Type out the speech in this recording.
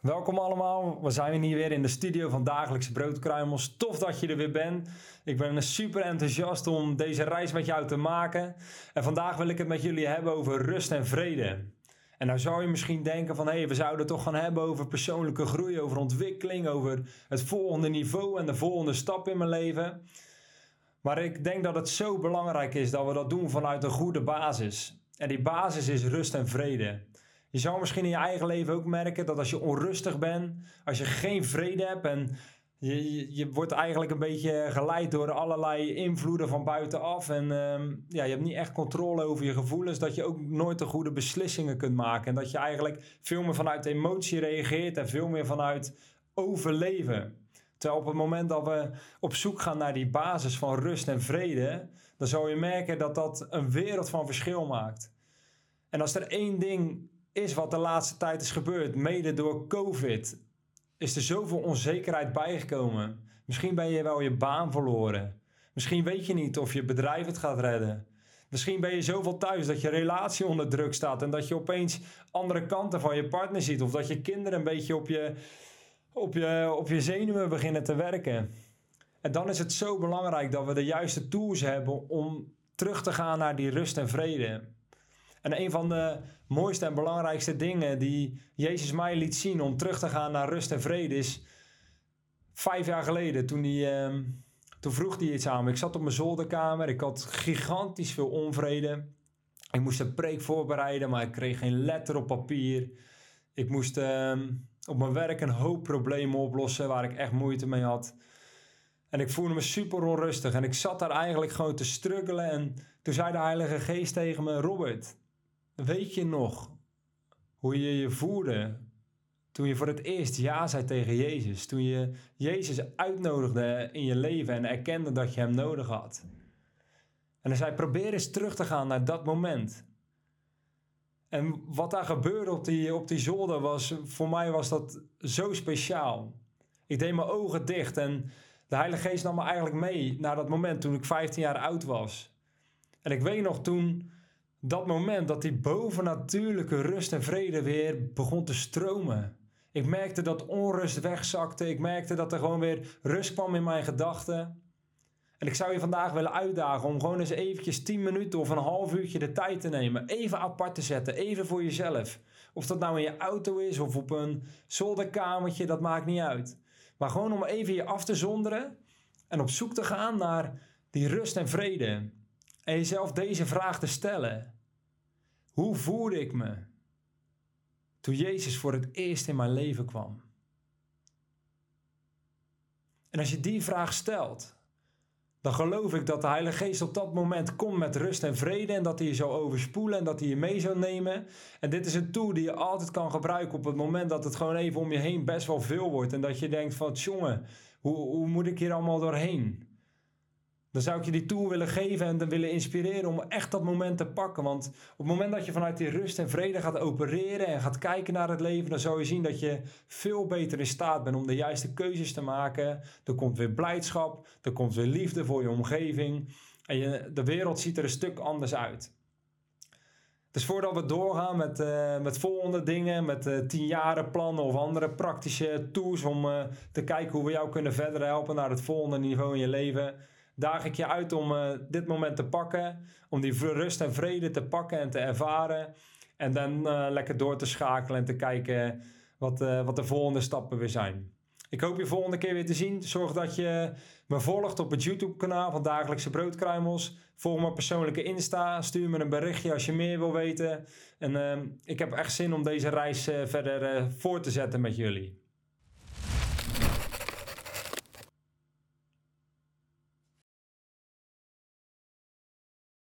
Welkom allemaal, we zijn hier weer in de studio van Dagelijkse Broodkruimels. Tof dat je er weer bent. Ik ben super enthousiast om deze reis met jou te maken. En vandaag wil ik het met jullie hebben over rust en vrede. En nou zou je misschien denken van, hé, hey, we zouden het toch gaan hebben over persoonlijke groei, over ontwikkeling, over het volgende niveau en de volgende stap in mijn leven. Maar ik denk dat het zo belangrijk is dat we dat doen vanuit een goede basis. En die basis is rust en vrede. Je zou misschien in je eigen leven ook merken dat als je onrustig bent, als je geen vrede hebt en je, je, wordt eigenlijk een beetje geleid door allerlei invloeden van buitenaf en ehm, ja, je hebt niet echt controle over je gevoelens, dat je ook nooit de goede beslissingen kunt maken en dat je eigenlijk veel meer vanuit emotie reageert en veel meer vanuit overleven. Terwijl op het moment dat we op zoek gaan naar die basis van rust en vrede, dan zal je merken dat dat een wereld van verschil maakt. En als er één ding is wat de laatste tijd is gebeurd, mede door COVID, is er zoveel onzekerheid bijgekomen. Misschien ben je wel je baan verloren. Misschien weet je niet of je bedrijf het gaat redden. Misschien ben je zoveel thuis dat je relatie onder druk staat en dat je opeens andere kanten van je partner ziet. Of dat je kinderen een beetje op je, op je, op je zenuwen beginnen te werken. En dan is het zo belangrijk dat we de juiste tools hebben om terug te gaan naar die rust en vrede. En een van de mooiste en belangrijkste dingen die Jezus mij liet zien om terug te gaan naar rust en vrede is vijf jaar geleden toen hij, ehm, toen vroeg hij iets aan me. Ik zat op mijn zolderkamer, ik had gigantisch veel onvrede. Ik moest een preek voorbereiden, maar ik kreeg geen letter op papier. Ik moest ehm, op mijn werk een hoop problemen oplossen waar ik echt moeite mee had. En ik voelde me super onrustig en ik zat daar eigenlijk gewoon te struggelen. En toen zei de Heilige Geest tegen me: Robert, Weet je nog hoe je je voelde toen je voor het eerst ja zei tegen Jezus? Toen je Jezus uitnodigde in je leven en erkende dat je hem nodig had. En hij zei: probeer eens terug te gaan naar dat moment. En wat daar gebeurde op die, op die zolder was, voor mij was dat zo speciaal. Ik deed mijn ogen dicht en de Heilige Geest nam me eigenlijk mee naar dat moment toen ik 15 jaar oud was. En ik weet nog toen dat moment dat die bovennatuurlijke rust en vrede weer begon te stromen. Ik merkte dat onrust wegzakte. Ik merkte dat er gewoon weer rust kwam in mijn gedachten. En ik zou je vandaag willen uitdagen om gewoon eens eventjes 10 minuten of een half uurtje de tijd te nemen. Even apart te zetten, even voor jezelf. Of dat nou in je auto is of op een zolderkamertje, dat maakt niet uit. Maar gewoon om even je af te zonderen en op zoek te gaan naar die rust en vrede. En jezelf deze vraag te stellen. Hoe voelde ik me toen Jezus voor het eerst in mijn leven kwam? En als je die vraag stelt, dan geloof ik dat de Heilige Geest op dat moment komt met rust en vrede en dat hij je zou overspoelen en dat hij je mee zou nemen. En dit is een tool die je altijd kan gebruiken op het moment dat het gewoon even om je heen best wel veel wordt en dat je denkt van jongen, hoe, hoe moet ik hier allemaal doorheen? Dan zou ik je die tool willen geven en willen inspireren om echt dat moment te pakken. Want op het moment dat je vanuit die rust en vrede gaat opereren en gaat kijken naar het leven, dan zal je zien dat je veel beter in staat bent om de juiste keuzes te maken. Er komt weer blijdschap, er komt weer liefde voor je omgeving. En je, de wereld ziet er een stuk anders uit. Dus voordat we doorgaan met, uh, met volgende dingen, met uh, tien jaren plannen of andere praktische tools om uh, te kijken hoe we jou kunnen verder helpen naar het volgende niveau in je leven daag ik je uit om uh, dit moment te pakken. Om die rust en vrede te pakken en te ervaren. En dan uh, lekker door te schakelen en te kijken wat, uh, wat de volgende stappen weer zijn. Ik hoop je volgende keer weer te zien. Zorg dat je me volgt op het YouTube-kanaal van Dagelijkse Broodkruimels. Volg mijn persoonlijke Insta. Stuur me een berichtje als je meer wil weten. En ik heb echt zin om deze reis verder voor te zetten met jullie.